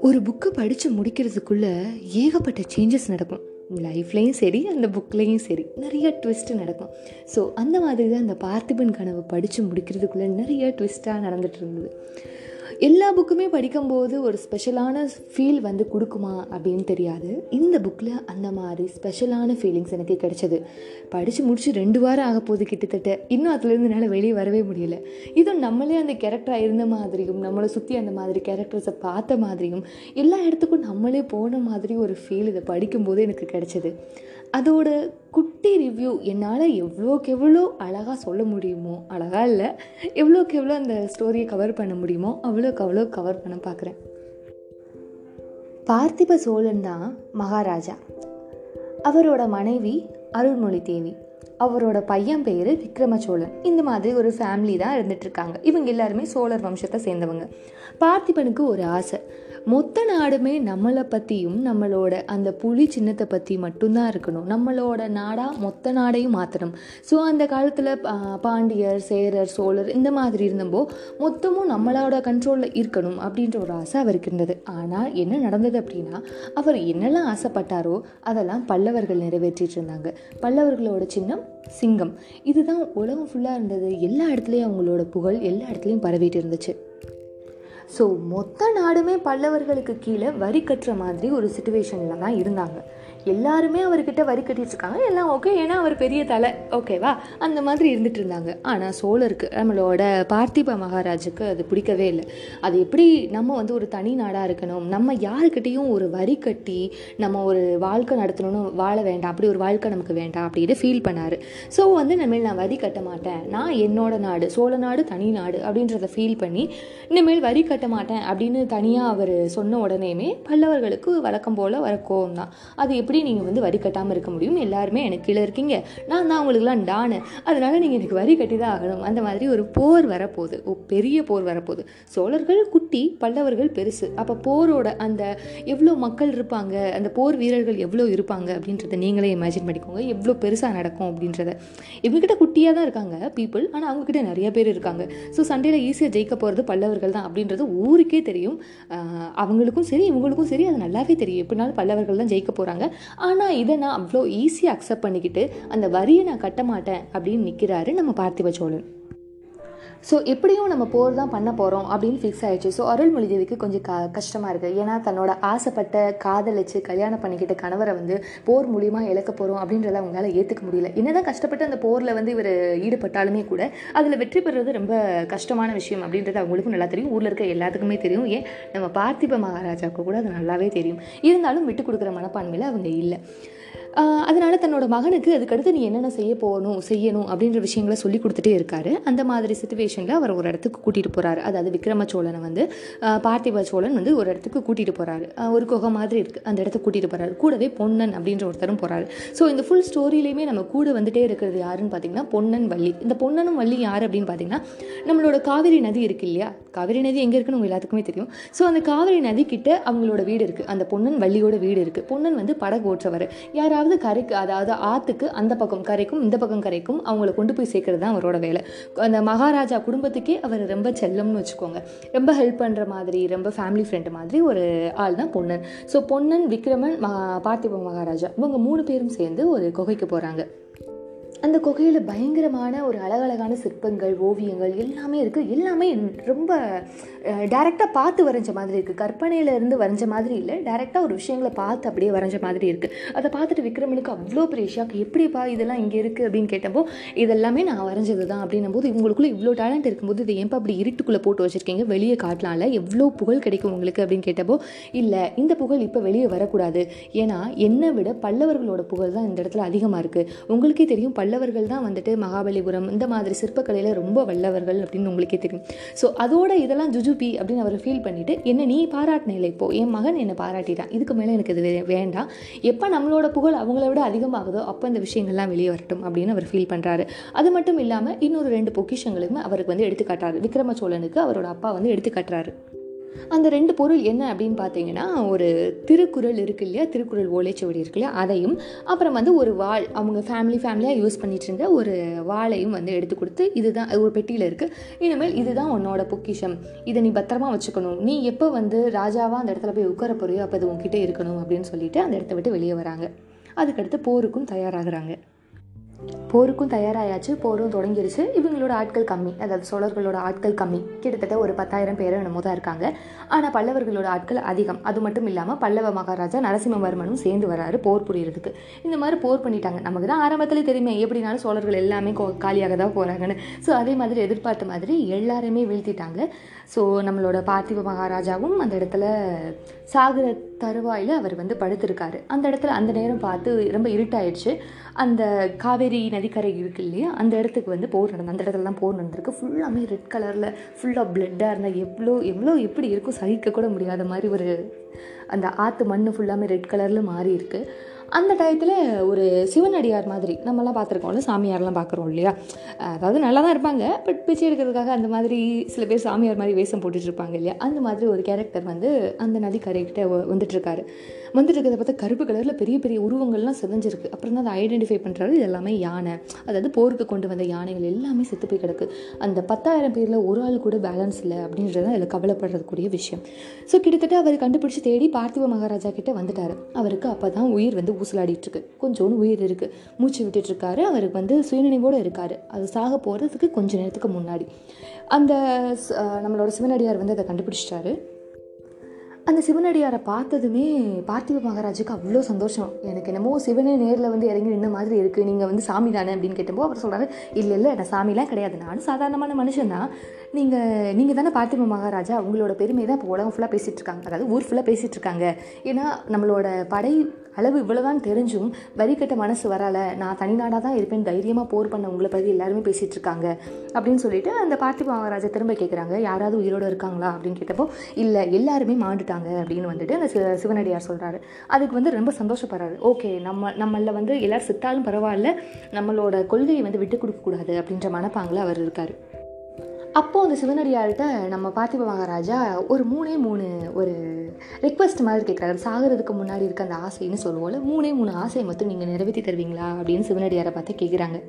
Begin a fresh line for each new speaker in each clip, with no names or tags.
ஒரு புக்கை படித்து முடிக்கிறதுக்குள்ளே ஏகப்பட்ட சேஞ்சஸ் நடக்கும். லைஃப்லேயும் சரி அந்த புக்லேயும் சரி நிறைய ட்விஸ்ட்டு நடக்கும். ஸோ அந்த மாதிரி தான் அந்த பார்த்திபன் கனவு படித்து முடிக்கிறதுக்குள்ளே நிறைய ட்விஸ்ட்டாக நடந்துகிட்டு இருந்தது. எல்லா புக்குமே படிக்கும்போது ஒரு ஸ்பெஷலான ஃபீல் வந்து கொடுக்குமா அப்படின்னு தெரியாது. இந்த புக்கில் அந்த மாதிரி ஸ்பெஷலான ஃபீலிங்ஸ் எனக்கு கிடைச்சது. படித்து முடிச்சு ரெண்டு வாரம் ஆக போகுது கிட்டத்தட்ட. இன்னும் அதுலேருந்து என்னால் வெளியே வரவே முடியல. இதுவும் நம்மளே அந்த கேரக்டராக இருந்த மாதிரியும் நம்மளை சுற்றி அந்த மாதிரி கேரக்டர்ஸை பார்த்த மாதிரியும் எல்லா இடத்துக்கும் நம்மளே போன மாதிரி ஒரு ஃபீல் இதை படிக்கும்போது எனக்கு கிடைச்சது. அதோட குட்டி ரிவ்யூ என்னால் எவ்வளோக்கு எவ்வளோ அழகாக சொல்ல முடியுமோ அழகாக இல்லை எவ்வளோக்கு எவ்வளோ அந்த ஸ்டோரியை கவர் பண்ண முடியுமோ அவ்வளோக்கு அவ்வளோ கவர் பண்ண பார்க்குறேன் பார்த்திப சோழன் தான் மகாராஜா. அவரோட மனைவி அருள்மொழி தேவி அவரோட பையன் பேர் விக்ரம சோழன் இந்த மாதிரி ஒரு ஃபேமிலி தான் இருந்துகிட்ருக்காங்க இவங்க எல்லாருமே சோழர் வம்சத்தை சேர்ந்தவங்க. பார்த்திபனுக்கு ஒரு ஆசை. மொத்த நாடுமே நம்மளை பற்றியும் நம்மளோட அந்த புலி சின்னத்தை பற்றி மட்டும்தான் இருக்கணும். நம்மளோட நாடாக மொத்த நாடையும் மாற்றணும் ஸோ அந்த காலத்தில் பாண்டியர் சேரர் சோழர் இந்த மாதிரி இருந்தப்போ மொத்தமும் நம்மளோட கண்ட்ரோலில் இருக்கணும் அப்படின்ற ஒரு ஆசை அவருக்கு இருந்தது. ஆனால் என்ன நடந்தது அப்படின்னா அவர் என்னெல்லாம் ஆசைப்பட்டாரோ அதெல்லாம் பல்லவர்கள் நிறைவேற்றிட்டு இருந்தாங்க. பல்லவர்களோட சின்னம் சிங்கம். இதுதான் உலகம் ஃபுல்லாக இருந்தது. எல்லா இடத்துலையும் அவங்களோட புகழ் எல்லா இடத்துலையும் பரவிட்டு இருந்துச்சு. ஸோ மொத்த நாடுமே பல்லவர்களுக்கு கீழே வரி கட்டுற மாதிரி ஒரு சுச்சுவேஷனில் தான் இருந்தாங்க. எல்லாருமே அவர்கிட்ட வரி கட்டிட்டுருக்காங்க. எல்லாம் ஓகே ஏன்னா அவர் பெரிய தலை. ஓகேவா அந்த மாதிரி இருந்துட்டு இருந்தாங்க ஆனால் சோழருக்கு நம்மளோட பார்த்திப மகாராஜுக்கு அது பிடிக்கவே இல்லை. அது எப்படி நம்ம வந்து ஒரு தனி நாடாக இருக்கணும்? நம்ம யாருக்கிட்டேயும் ஒரு வரி கட்டி நம்ம ஒரு வாழ்க்கை நடத்தணும்னு வாழ வேண்டாம். அப்படி ஒரு வாழ்க்கை நமக்கு வேண்டாம் அப்படின்னு ஃபீல் பண்ணார். ஸோ வந்து இனிமேல் நான் வரி கட்ட மாட்டேன். நான் என்னோட நாடு சோழ நாடு தனி நாடு அப்படின்றத ஃபீல் பண்ணி இனிமேல் வரி கட்ட மாட்டேன் அப்படின்னு தனியாக அவர் சொன்ன உடனேயுமே பல்லவர்களுக்கு வழக்கம் போல் வர கோவம் தான் அது எப்படி எப்படி நீங்கள் வந்து வரி கட்டாமல் இருக்க முடியும்? எல்லாருமே எனக்கு கீழே இருக்கீங்க. நான் தான் உங்களுக்குலாம் டானு. அதனால் நீங்கள் எனக்கு வரி கட்டி தான் ஆகணும். அந்த மாதிரி ஒரு போர் வரப்போகுது. பெரிய போர் வரப்போகுது. சோழர்கள் குட்டி பல்லவர்கள் பெருசு. அப்போ போரோட அந்த எவ்வளோ மக்கள் இருப்பாங்க அந்த போர் வீரர்கள் எவ்வளோ இருப்பாங்க அப்படின்றத நீங்களே இமேஜின் பண்ணிக்கோங்க. எவ்வளோ பெருசாக நடக்கும் அப்படின்றத. இவங்ககிட்ட குட்டியாக தான் இருக்காங்க பீப்புள் ஆனால் அவங்கக்கிட்ட நிறைய பேர் இருக்காங்க. ஸோ சண்டையில் ஈஸியாக ஜெயிக்க போகிறது பல்லவர்கள் தான் அப்படின்றது ஊருக்கே தெரியும். அவங்களுக்கும் சரி இவங்களுக்கும் சரி. அது நல்லாவே தெரியும். எப்படினாலும் பல்லவர்கள் தான் ஜெயிக்க போகிறாங்க ஆனால் இதை நான் அவ்வளோ ஈஸியாக அக்செப்ட் பண்ணிக்கிட்டு அந்த வரியை நான் கட்ட மாட்டேன் அப்படின்னு நிற்கிறாரு நம்ம பார்த்திப சோழன். ஸோ எப்படியும் நம்ம போர் தான் பண்ண போகிறோம் அப்படின்னு ஃபிக்ஸ் ஆகிடுச்சு ஸோ அருள்மொழி தேவிக்கு கொஞ்சம் க கஷ்டமாக இருக்குது ஏன்னா தன்னோட ஆசைப்பட்ட காதலிச்சு கல்யாணம் பண்ணிக்கிட்ட கணவரை வந்து போர் மூலியமாக இழக்க போகிறோம் அப்படின்றத அவங்களால ஏற்றுக்க முடியல. என்னதான் கஷ்டப்பட்டு அந்த போரில் வந்து இவர் ஈடுபட்டாலுமே கூட அதில் வெற்றி பெறுறது ரொம்ப கஷ்டமான விஷயம் அப்படின்றது அவங்களுக்கும் நல்லா தெரியும். ஊரில் இருக்க எல்லாத்துக்குமே தெரியும். ஏன்? நம்ம பார்த்திப மகாராஜாவுக்கு கூட அது நல்லாவே தெரியும். இருந்தாலும் விட்டு கொடுக்குற மனப்பான்மையில் அவங்க இல்லை. அதனால் தன்னோட மகனுக்கு அதுக்கடுத்து நீ என்னென்ன செய்ய போகணும் செய்யணும் அப்படின்ற விஷயங்களை சொல்லி கொடுத்துட்டே இருக்காரு. அந்த மாதிரி சுச்சுவேஷனில் அவர் ஒரு இடத்துக்கு கூட்டிகிட்டு போகிறாரு அதாவது விக்ரம சோழனை வந்து பார்த்திப சோழன் வந்து ஒரு இடத்துக்கு கூட்டிகிட்டு போகிறாரு ஒரு குகை மாதிரி இருக்குது அந்த இடத்துக்கு கூட்டிகிட்டு போகிறாரு கூடவே பொன்னன் அப்படின்ற ஒருத்தரும் போகிறாரு ஸோ இந்த ஃபுல் ஸ்டோரியிலையுமே நம்ம கூட வந்துட்டே இருக்கிறது யாருன்னு பார்த்தீங்கன்னா பொன்னன் வள்ளி. இந்த பொன்னனும் வள்ளி யார் அப்படின்னு பார்த்தீங்கன்னா நம்மளோட காவிரி நதி இருக்கு இல்லையா? காவிரி நதி எங்கே இருக்குன்னு உங்கள் எல்லாத்துக்குமே தெரியும். ஸோ அந்த காவிரி நதி கிட்ட அவங்களோட வீடு இருக்குது அந்த பொன்னன் வள்ளியோட வீடு இருக்குது பொன்னன் வந்து படகு ஓட்டுறவர். யாராவது அதாவது கரைக்கு அதாவது ஆற்றுக்கு அந்த பக்கம் கரைக்கும் இந்த பக்கம் கரைக்கும் அவங்கள கொண்டு போய் சேர்க்கறது தான் அவரோட வேலை. அந்த மகாராஜா குடும்பத்துக்கே அவர் ரொம்ப செல்லம்னு வச்சுக்கோங்க. ரொம்ப ஹெல்ப் பண்ணுற மாதிரி ரொம்ப ஃபேமிலி ஃப்ரெண்டு மாதிரி ஒரு ஆள் தான் பொன்னன். ஸோ பொன்னன் விக்ரமன் பார்த்திப மகாராஜா இவங்க மூணு பேரும் சேர்ந்து ஒரு குகைக்கு போகிறாங்க அந்த குகையில் பயங்கரமான ஒரு அழகழகான சிற்பங்கள் ஓவியங்கள் எல்லாமே இருக்குது எல்லாமே ரொம்ப டேரெக்டாக பார்த்து வரைஞ்ச மாதிரி இருக்குது கற்பனையிலேருந்து வரைஞ்ச மாதிரி இல்லை. டேரெக்டாக ஒரு விஷயங்களை பார்த்து அப்படியே வரைஞ்ச மாதிரி இருக்குது அதை பார்த்துட்டு விக்ரமனுக்கு அவ்வளோ பெரிய ஷாக் எப்படிப்பா இதெல்லாம் இங்கே இருக்குது அப்படின்னு கேட்டப்போ இதெல்லாமே நான் வரைஞ்சது தான் அப்படின்னும் போது இவங்களுக்குள்ளே இவ்வளோ டேலண்ட் இருக்கும்போது இதை ஏன்பா அப்படி இருட்டுக்குள்ளே போட்டு வச்சுருக்கீங்க? வெளியே காட்டலாம்ல? எவ்வளோ புகழ் கிடைக்கும் உங்களுக்கு? அப்படின்னு கேட்டப்போ இல்லை இந்த புகழ் இப்போ வெளியே வரக்கூடாது. ஏன்னா என்னை விட பல்லவர்களோட புகழ் தான் இந்த இடத்துல அதிகமாக இருக்குது உங்களுக்கே தெரியும் பல்ல பல்லவர்கள் தான் வந்துட்டு மகாபலிபுரம் இந்த மாதிரி சிற்பக்கலையில் ரொம்ப வல்லவர்கள் அப்படின்னு உங்களுக்கே தெரியும். ஸோ அதோட இதெல்லாம் ஜுஜுபி அப்படின்னு அவர் ஃபீல் பண்ணிவிட்டு என்ன நீ பாராட்டினில்லை இப்போ என் மகன் என்னை பாராட்டிட்டான். இதுக்கு மேலே எனக்கு இது வேண்டாம். எப்போ நம்மளோட புகழ் அவங்கள விட அதிகமாகுதோ அப்போ இந்த விஷயங்கள்லாம் வெளியே வரட்டும் அப்படின்னு அவர் ஃபீல் பண்ணுறாரு அது மட்டும் இல்லாமல் இன்னொரு ரெண்டு பொக்கிஷங்களுமே அவருக்கு வந்து எடுத்துக்காட்டுறாரு. விக்ரம சோழனுக்கு அவரோட அப்பா வந்து எடுத்துக்காட்டுறாரு. அந்த ரெண்டு பொருள் என்ன அப்படின்னு பார்த்தீங்கன்னா ஒரு திருக்குறள் இருக்கு இல்லையா? திருக்குறள் ஓலைச்சுவடி இருக்கு இல்லையா? அதையும் அப்புறம் வந்து ஒரு வாள் அவங்க ஃபேமிலி ஃபேமிலியாக யூஸ் பண்ணிட்டு இருந்த ஒரு வாளையும் வந்து எடுத்து கொடுத்து இதுதான் ஒரு பெட்டியில் இருக்குது இனிமேல் இதுதான் உன்னோட பொக்கிஷம். இதை நீ பத்திரமா வச்சுக்கணும். நீ எப்போ வந்து ராஜாவாக அந்த இடத்துல போய் உட்கார போறியோ அப்போ அது உங்ககிட்ட இருக்கணும் அப்படின்னு சொல்லிட்டு அந்த இடத்த விட்டு வெளியே வராங்க. அதுக்கடுத்து போருக்கும் தயாராகிறாங்க. போருக்கும் தயாராயாச்சு போரும் தொடங்கிருச்சு. இவங்களோட ஆட்கள் கம்மி. அதாவது சோழர்களோட ஆட்கள் கம்மி. கிட்டத்தட்ட ஒரு பத்தாயிரம் பேரும் என்னமோ தான் இருக்காங்க. ஆனால் பல்லவர்களோட ஆட்கள் அதிகம். அது மட்டும் இல்லாமல் பல்லவ மகாராஜா நரசிம்மவர்மனும் சேர்ந்து வராரு போர் புரியறதுக்கு. இந்த மாதிரி போர் பண்ணிட்டாங்க. நமக்கு தான் ஆரம்பத்திலே தெரியுமே எப்படினாலும் சோழர்கள் எல்லாமே கோ- காலியாக தான் போகிறாங்கன்னு ஸோ அதே மாதிரி எதிர்பார்த்த மாதிரி எல்லாருமே வீழ்த்திட்டாங்க. ஸோ நம்மளோட பார்த்திப மகாராஜாவும் அந்த இடத்துல சாகுற தருவாயில் அவர் வந்து படுத்திருக்காரு. அந்த இடத்துல அந்த நேரம் பார்த்து ரொம்ப இருட்டாயிடுச்சு. அந்த காவேரி நதிக்கரை இருக்கு இல்லையா? அந்த இடத்துக்கு வந்து போர் நடந்து அந்த இடத்துல தான் போர் நடந்திருக்கு. ஃபுல்லாமே ரெட் கலரில் ஃபுல்லாக பிளட்டாக இருந்தால் எவ்வளோ எவ்வளோ எப்படி இருக்கும் சகிக்க கூட முடியாத மாதிரி ஒரு அந்த ஆற்று மண் ஃபுல்லாமே ரெட் கலரில் மாறி இருக்கு. அந்த டயத்தில் ஒரு சிவனடியார் மாதிரி நம்மலாம் பார்த்துருக்கோம்ல சாமியார்லாம் பார்க்குறோம் இல்லையா? அதாவது நல்லா தான் இருப்பாங்க பட் பிச்சை எடுக்கிறதுக்காக அந்த மாதிரி சில பேர் சாமியார் மாதிரி வேஷம் போட்டுட்ருப்பாங்க இல்லையா? அந்த மாதிரி ஒரு கேரக்டர் வந்து அந்த நதிக்கரைக்கிட்ட வந்துட்டுருக்காரு வந்துட்டு இருக்கிறத பார்த்தா கருப்பு கலரில் பெரிய பெரிய உருவங்கள்லாம் சிதஞ்சிருக்கு. அப்புறம் தான் அதை ஐடென்டிஃபை பண்ணுறாரு இது எல்லாமே யானை. அதாவது போருக்கு கொண்டு வந்த யானைகள் எல்லாமே செத்து போய் கிடக்கு. அந்த பத்தாயிரம் பேரில் ஒரு ஆள் கூட பேலன்ஸ் இல்லை அப்படின்றது தான் அதில் கவலைப்படுறதுக்கூடிய விஷயம். ஸோ கிட்டத்தட்ட அவர் கண்டுபிடிச்சு தேடி பார்த்திவ மகாராஜா கிட்டே வந்துட்டார். அவருக்கு அப்போ தான் உயிர் வந்து ஊசலாடிட்டு இருக்கு கொஞ்சோன்னு உயிர் இருக்குது மூச்சு விட்டுட்டு இருக்காரு அவருக்கு வந்து சுயநினைவோடு இருக்காரு. அது சாக போகிறதுக்கு கொஞ்ச நேரத்துக்கு முன்னாடி. அந்த நம்மளோட சிவனடியார் வந்து அதை கண்டுபிடிச்சிட்டாரு. அந்த சிவனடியாரை பார்த்ததுமே பார்த்திப மகாராஜுக்கு அவ்வளோ சந்தோஷம். எனக்கு என்னமோ சிவனே நேரில் வந்து இறங்கி நின்ன மாதிரி இருக்குது நீங்கள் வந்து சாமி தானே அப்படின்னு கேட்டப்போ அவர் சொல்கிறாரு இல்லை இல்லை நான் சாமிலாம் கிடையாது. நானும் சாதாரணமான மனுஷன் தான். நீங்கள் நீங்கள் தானே பார்த்திப மகாராஜா? உங்களோட பெருமை தான் இப்போ உலகம் ஃபுல்லாக பேசிகிட்டு இருக்காங்க. அதாவது ஊர் ஃபுல்லாக பேசிகிட்டு இருக்காங்க. ஏன்னா நம்மளோட படை அளவு இவ்வளோதான் தெரிஞ்சும் வரி கட்ட மனசு வரல. நான் தனிநாடாக தான் இருப்பேன். தைரியமாக போர் பண்ண உங்களை பற்றி எல்லாருமே பேசிகிட்டு இருக்காங்க. அப்படின்னு சொல்லிட்டு அந்த பார்த்திப மகாராஜா திரும்ப கேட்குறாங்க யாராவது உயிரோடு இருக்காங்களா அப்படின்னு கேட்டப்போ இல்லை எல்லாருமே மாண்டுட்டாங்க. அப்படின்னு வந்துட்டு அந்த சிவ சிவனடியார் சொல்கிறாரு அதுக்கு வந்து ரொம்ப சந்தோஷப்படுறாரு. ஓகே நம்ம நம்மள வந்து எல்லோரும் சித்தாலும் பரவாயில்ல. நம்மளோட கொள்கையை வந்து விட்டு கொடுக்கக்கூடாது அப்படின்ற மனப்பாங்கில் அவர் இருக்கார். அப்போது அந்த சிவனடியார்கிட்ட நம்ம பார்த்திப மகாராஜா ஒரு மூணே மூணு ஒரு ரிக்வஸ்ட் மாதிரி கேட்குறாரு. சாகிறதுக்கு முன்னாடி இருக்க அந்த ஆசைன்னு சொல்லுவோம்ல மூணே மூணு ஆசையை மட்டும் நீங்கள் நிறைவேற்றி தருவீங்களா அப்படின்னு சிவனடியாரை பார்த்து கேட்குறாங்க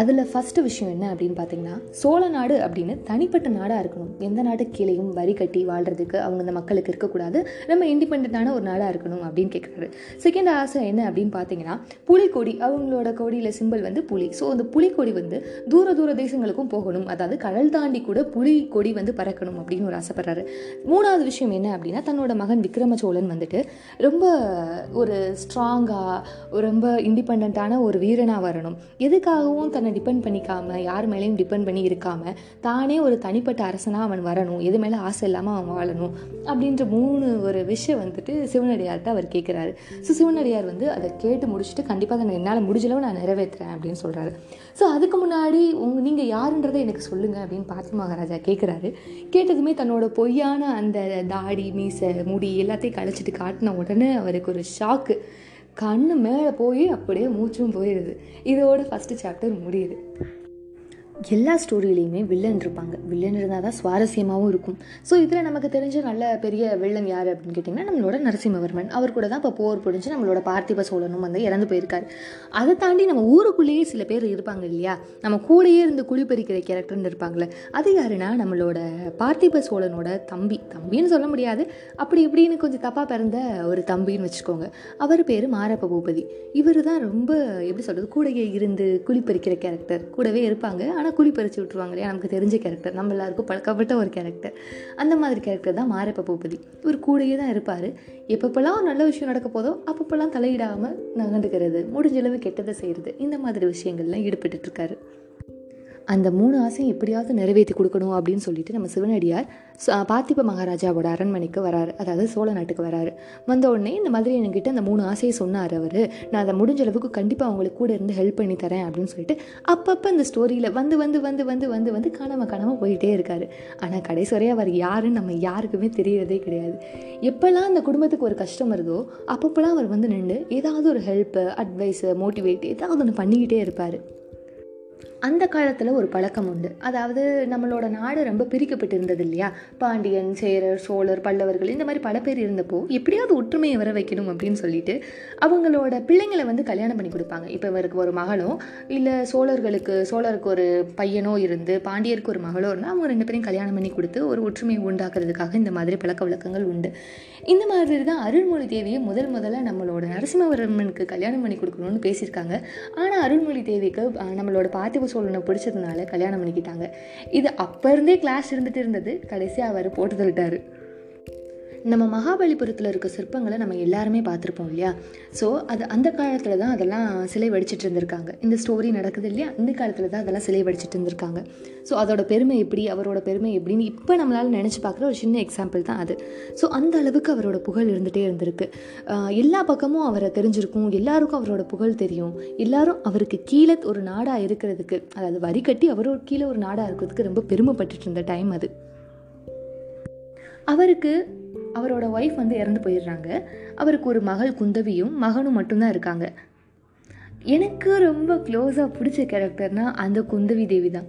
அதில் ஃபஸ்ட்டு விஷயம் என்ன அப்படின்னு பார்த்தீங்கன்னா சோழ நாடு அப்படின்னு தனிப்பட்ட நாடாக இருக்கணும். எந்த நாட்டு கீழேயும் வரி கட்டி வாழ்கிறதுக்கு அவங்க அந்த மக்களுக்கு இருக்கக்கூடாது. நம்ம இண்டிபெண்ட்டான ஒரு நாடாக இருக்கணும் அப்படின்னு கேட்குறாரு செகண்ட் ஆசை என்ன அப்படின்னு பார்த்தீங்கன்னா புலிக்கொடி அவங்களோட கொடியில் சிம்பிள் வந்து புலி. ஸோ அந்த புலிக்கொடி வந்து தூர தூர தேசங்களுக்கும் போகணும். அதாவது கடல் தாண்டி கூட புலி கொடி வந்து பறக்கணும் அப்படின்னு ஒரு ஆசைப்படுறாரு. மூணாவது விஷயம் என்ன அப்படின்னா தன்னோட மகன் விக்ரம சோழன் வந்துட்டு ரொம்ப ஒரு ஸ்ட்ராங்காக ரொம்ப இண்டிபெண்ட்டான ஒரு வீரனாக வரணும். எதுக்காகவும் தன்னை டிபெண்ட் பண்ணிக்காம யார் மேலேயும் டிபெண்ட் பண்ணி இருக்காம தானே ஒரு தனிப்பட்ட அரசனாக அவன் வரணும். எது மேலே ஆசை இல்லாமல் அவன் வாழணும். அப்படின்ற மூணு ஒரு விஷயம் வந்துட்டு சிவனடியார்கிட்ட அவர் கேட்குறாரு ஸோ சிவனடியார் வந்து அதை கேட்டு முடிச்சுட்டு கண்டிப்பாக அதை என்னால் முடிஞ்சளவு நான் நிறைவேற்றுறேன் அப்படின்னு சொல்கிறாரு ஸோ அதுக்கு முன்னாடி உங்க நீங்கள் யாருன்றதை எனக்கு சொல்லுங்கள் அப்படின்னு பார்த்தி மகாராஜா கேட்குறாரு கேட்டதுமே தன்னோட பொய்யான அந்த தாடி மீசை முடி எல்லாத்தையும் கழிச்சிட்டு காட்டின உடனே அவருக்கு ஒரு ஷாக்கு கண்ணு மேலே போய் அப்படியே மூச்சும் போயிடுது இதோட ஃபஸ்ட்டு சாப்டர் முடியுது. எல்லா ஸ்டோரியிலையுமே வில்லன் இருப்பாங்க. வில்லன் இருந்தால் தான் சுவாரஸ்யமாகவும் இருக்கும். ஸோ இதில் நமக்கு தெரிஞ்ச நல்ல பெரிய வில்லன் யார் அப்படின்னு கேட்டிங்கன்னா நம்மளோட நரசிம்மவர்மன். அவர் கூட தான் இப்போ போர் புரிஞ்சு நம்மளோட பார்த்திப சோழனும் வந்து இறந்து போயிருக்காரு. அதை தாண்டி நம்ம ஊருக்குள்ளேயே சில பேர் இருப்பாங்க இல்லையா? நம்ம கூடயே இருந்து குழிப்பறிக்கிற கேரக்டர்னு இருப்பாங்களே அது யாருன்னா நம்மளோட பார்த்திப சோழனோட தம்பி. தம்பின்னு சொல்ல முடியாது. அப்படி இப்படின்னு கொஞ்சம் தப்பாக பிறந்த ஒரு தம்பின்னு வச்சுக்கோங்க. அவர் பேர் மாரப்ப பூபதி. இவர் தான் ரொம்ப எப்படி சொல்கிறது கூடயே இருந்து குழிப்பறிக்கிற கேரக்டர் கூடவே இருப்பாங்க. ஆனால் குழி பறித்து விட்ருவாங்க இல்லையா? நமக்கு தெரிஞ்ச கேரக்டர் நம்ம எல்லாருக்கும் பழக்கப்பட்ட ஒரு கேரக்டர் அந்த மாதிரி கேரக்டர் தான் மாரப்ப பூபதி. இவர் கூடையே தான் இருப்பார். எப்பப்பெல்லாம் நல்ல விஷயம் நடக்க போதோ அப்பப்பெல்லாம் தலையிடாமல் நகண்டுக்கிறது முடிஞ்சளவு கெட்டதை செய்கிறது இந்த மாதிரி விஷயங்கள்லாம் ஈடுபட்டுருக்காரு இருக்காரு. அந்த மூணு ஆசையும் எப்படியாவது நிறைவேற்றி கொடுக்கணும் அப்படின்னு சொல்லிட்டு நம்ம சிவனடியார் பார்த்திப மகாராஜாவோட அரண்மனைக்கு வராரு. அதாவது சோழ நாட்டுக்கு வராரு. வந்த உடனே இந்த மாதிரி என்கிட்ட அந்த மூணு ஆசையை சொன்னார் அவர். நான் அதை முடிஞ்ச அளவுக்கு கண்டிப்பாக அவங்களுக்கு கூட இருந்து ஹெல்ப் பண்ணி தரேன் அப்படின்னு சொல்லிட்டு அப்பப்போ அந்த ஸ்டோரியில் வந்து வந்து வந்து வந்து வந்து வந்து காணாமல் காணாமல் போயிட்டே இருக்காரு. ஆனால் கடைசி வரையும் அவர் யாருன்னு நம்ம யாருக்குமே தெரியறதே கிடையாது. எப்போல்லாம் அந்த குடும்பத்துக்கு ஒரு கஷ்டம் வருதோ அப்பப்போலாம் அவர் வந்து நின்று ஏதாவது ஒரு ஹெல்ப்பு அட்வைஸு மோட்டிவேட் ஏதாவது ஒன்று பண்ணிக்கிட்டே இருப்பார். அந்த காலத்தில் ஒரு பழக்கம் உண்டு. அதாவது நம்மளோட நாடு ரொம்ப பிரிக்கப்பட்டு இருந்தது இல்லையா பாண்டியன் சேரர் சோழர் பல்லவர்கள் இந்த மாதிரி பல பேர் இருந்தப்போ எப்படியாவது ஒற்றுமையை வர வைக்கணும் அப்படின்னு சொல்லிட்டு அவங்களோட பிள்ளைங்களை வந்து கல்யாணம் பண்ணி கொடுப்பாங்க. இப்போ இவருக்கு ஒரு மகளோ இல்லை சோழர்களுக்கு சோழருக்கு ஒரு பையனோ இருந்து பாண்டியருக்கு ஒரு மகளோ இருந்தால் அவங்க ரெண்டு பேரையும் கல்யாணம் பண்ணி கொடுத்து ஒரு ஒற்றுமையை உண்டாக்குறதுக்காக இந்த மாதிரி பழக்க வழக்கங்கள் உண்டு. இந்த மாதிரி தான் அருள்மொழி தேவியை முதல் முதல்ல நம்மளோட நரசிம்மவர்மனுக்கு கல்யாணம் பண்ணி கொடுக்கணும்னு பேசியிருக்காங்க. ஆனால் அருள்மொழி தேவிக்கு நம்மளோட பார்த்திப சோழனை பிடிச்சதுனால கல்யாணம் பண்ணிக்கிட்டாங்க. இது அப்போ இருந்தே கிளாஸ் இருந்துட்டு இருந்தது. கடைசியாக அவர் போட்டு தள்ளிட்டாரு. நம்ம மகாபலிபுரத்தில் இருக்க சிற்பங்களை நம்ம எல்லாருமே பார்த்துருப்போம் இல்லையா? ஸோ அது அந்த காலத்தில் தான் அதெல்லாம் சிலை வடிச்சிட்டு இருந்திருக்காங்க. இந்த ஸ்டோரி நடக்குது இல்லையா? இந்த காலத்தில் தான் அதெல்லாம் சிலை வடிச்சிட்டு இருந்திருக்காங்க. ஸோ அதோட பெருமை எப்படி அவரோட பெருமை எப்படின்னு இப்போ நம்மளால் நினச்சி பார்க்குற ஒரு சின்ன எக்ஸாம்பிள் தான் அது. ஸோ அந்த அளவுக்கு அவரோட புகழ் இருந்துகிட்டே இருந்திருக்கு. எல்லா பக்கமும் அவரை தெரிஞ்சிருக்கும். எல்லாருக்கும் அவரோட புகழ் தெரியும். எல்லாரும் அவருக்கு கீழே ஒரு நாடாக இருக்கிறதுக்கு அதாவது வரி கட்டி அவரோட கீழே ஒரு நாடாக இருக்கிறதுக்கு ரொம்ப பெருமைப்பட்டுட்டு இருந்த டைம் அது. அவருக்கு அவரோட ஒய்ஃப் வந்து இறந்து போயிடுறாங்க. அவருக்கு ஒரு மகள் குந்தவியும் மகனும் மட்டும்தான் இருக்காங்க. எனக்கு ரொம்ப க்ளோஸாக பிடிச்ச கேரக்டர்னால் அந்த குந்தவி தேவி தான்.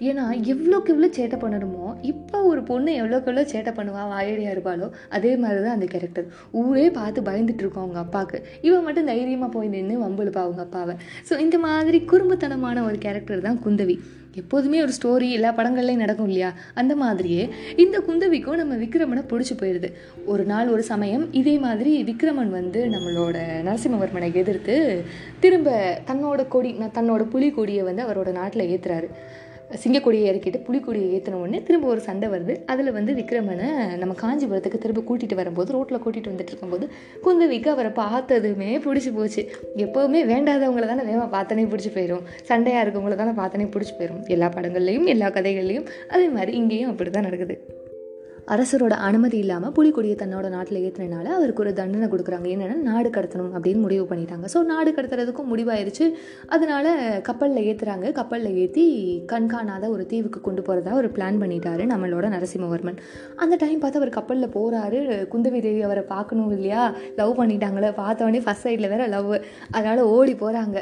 ஏன்னா எவ்வளோக்கு எவ்வளோ சேட்டை பண்ணணுமோ இப்போ ஒரு பொண்ணு எவ்வளோக்கு எவ்வளோ சேட்டை பண்ணுவா வாயடியாக இருப்பாளோ அதே மாதிரி தான் அந்த கேரக்டர் ஊரே பார்த்து பயந்துட்டுருக்கோம் அவங்க அப்பாவுக்கு. இவன் மட்டும் தைரியமாக போய் நின்று வம்புழுப்பா அவங்க அப்பாவை. ஸோ இந்த மாதிரி குறும்புத்தனமான ஒரு கேரக்டர் தான் குந்தவி. எப்போதுமே ஒரு ஸ்டோரி எல்லா படங்கள்லையும் நடக்கும் இல்லையா? அந்த மாதிரியே இந்த குந்தவிக்கும் நம்ம விக்ரமனை பிடிச்சி போயிடுது ஒரு நாள் ஒரு சமயம் இதே மாதிரி விக்ரமன் வந்து நம்மளோட நரசிம்மவர்மனை எதிர்த்து திரும்ப தன்னோட கொடி தன்னோட புலி கொடியை வந்து அவரோட நாட்டில் ஏற்றுறாரு சிங்கக்கொடியை இறக்கிட்டு புலிக்கொடியை ஏற்றின உடனே திரும்ப ஒரு சண்டை வருது. அதில் வந்து விக்ரமனை நம்ம காஞ்சிபுரத்துக்கு திரும்ப கூட்டிகிட்டு வரும்போது ரோட்டில் கூட்டிகிட்டு வந்துட்டு இருக்கும்போது குந்தவிக்கு அவரை பார்த்ததுமே பிடிச்சி போச்சு. எப்போவுமே வேண்டாதவங்கள தானே வேகமாக பார்த்தனே பிடிச்சி போயிடும் சண்டையாக இருக்கவங்கள தானே பார்த்தனே பிடிச்சி போயிடும் எல்லா படங்கள்லையும் எல்லா கதைகள்லையும் அதே மாதிரி இங்கேயும் அப்படி தான் நடக்குது. அரசரோட அனுமதி இல்லாமல் புலிக்கொடியை தன்னோட நாட்டில் ஏற்றினால அவருக்கு ஒரு தண்டனை கொடுக்குறாங்க. என்னென்னா நாடு கடத்தணும் அப்படின்னு முடிவு பண்ணிட்டாங்க. ஸோ நாடு கடத்துறதுக்கும் முடிவாயிருச்சு. அதனால கப்பலில் ஏற்றுறாங்க கப்பலில் ஏற்றி கண்காணாத ஒரு தீவுக்கு கொண்டு போகிறதா ஒரு பிளான் பண்ணிட்டாரு நம்மளோட நரசிம்மவர்மன். அந்த டைம் பார்த்து அவர் கப்பலில் போகிறாரு குந்தவி தேவி அவரை பார்க்கணும் இல்லையா? லவ் பண்ணிட்டாங்களே. பார்த்தோடனே ஃபஸ்ட் சைடில் வேற லவ் அதனால் ஓடி போகிறாங்க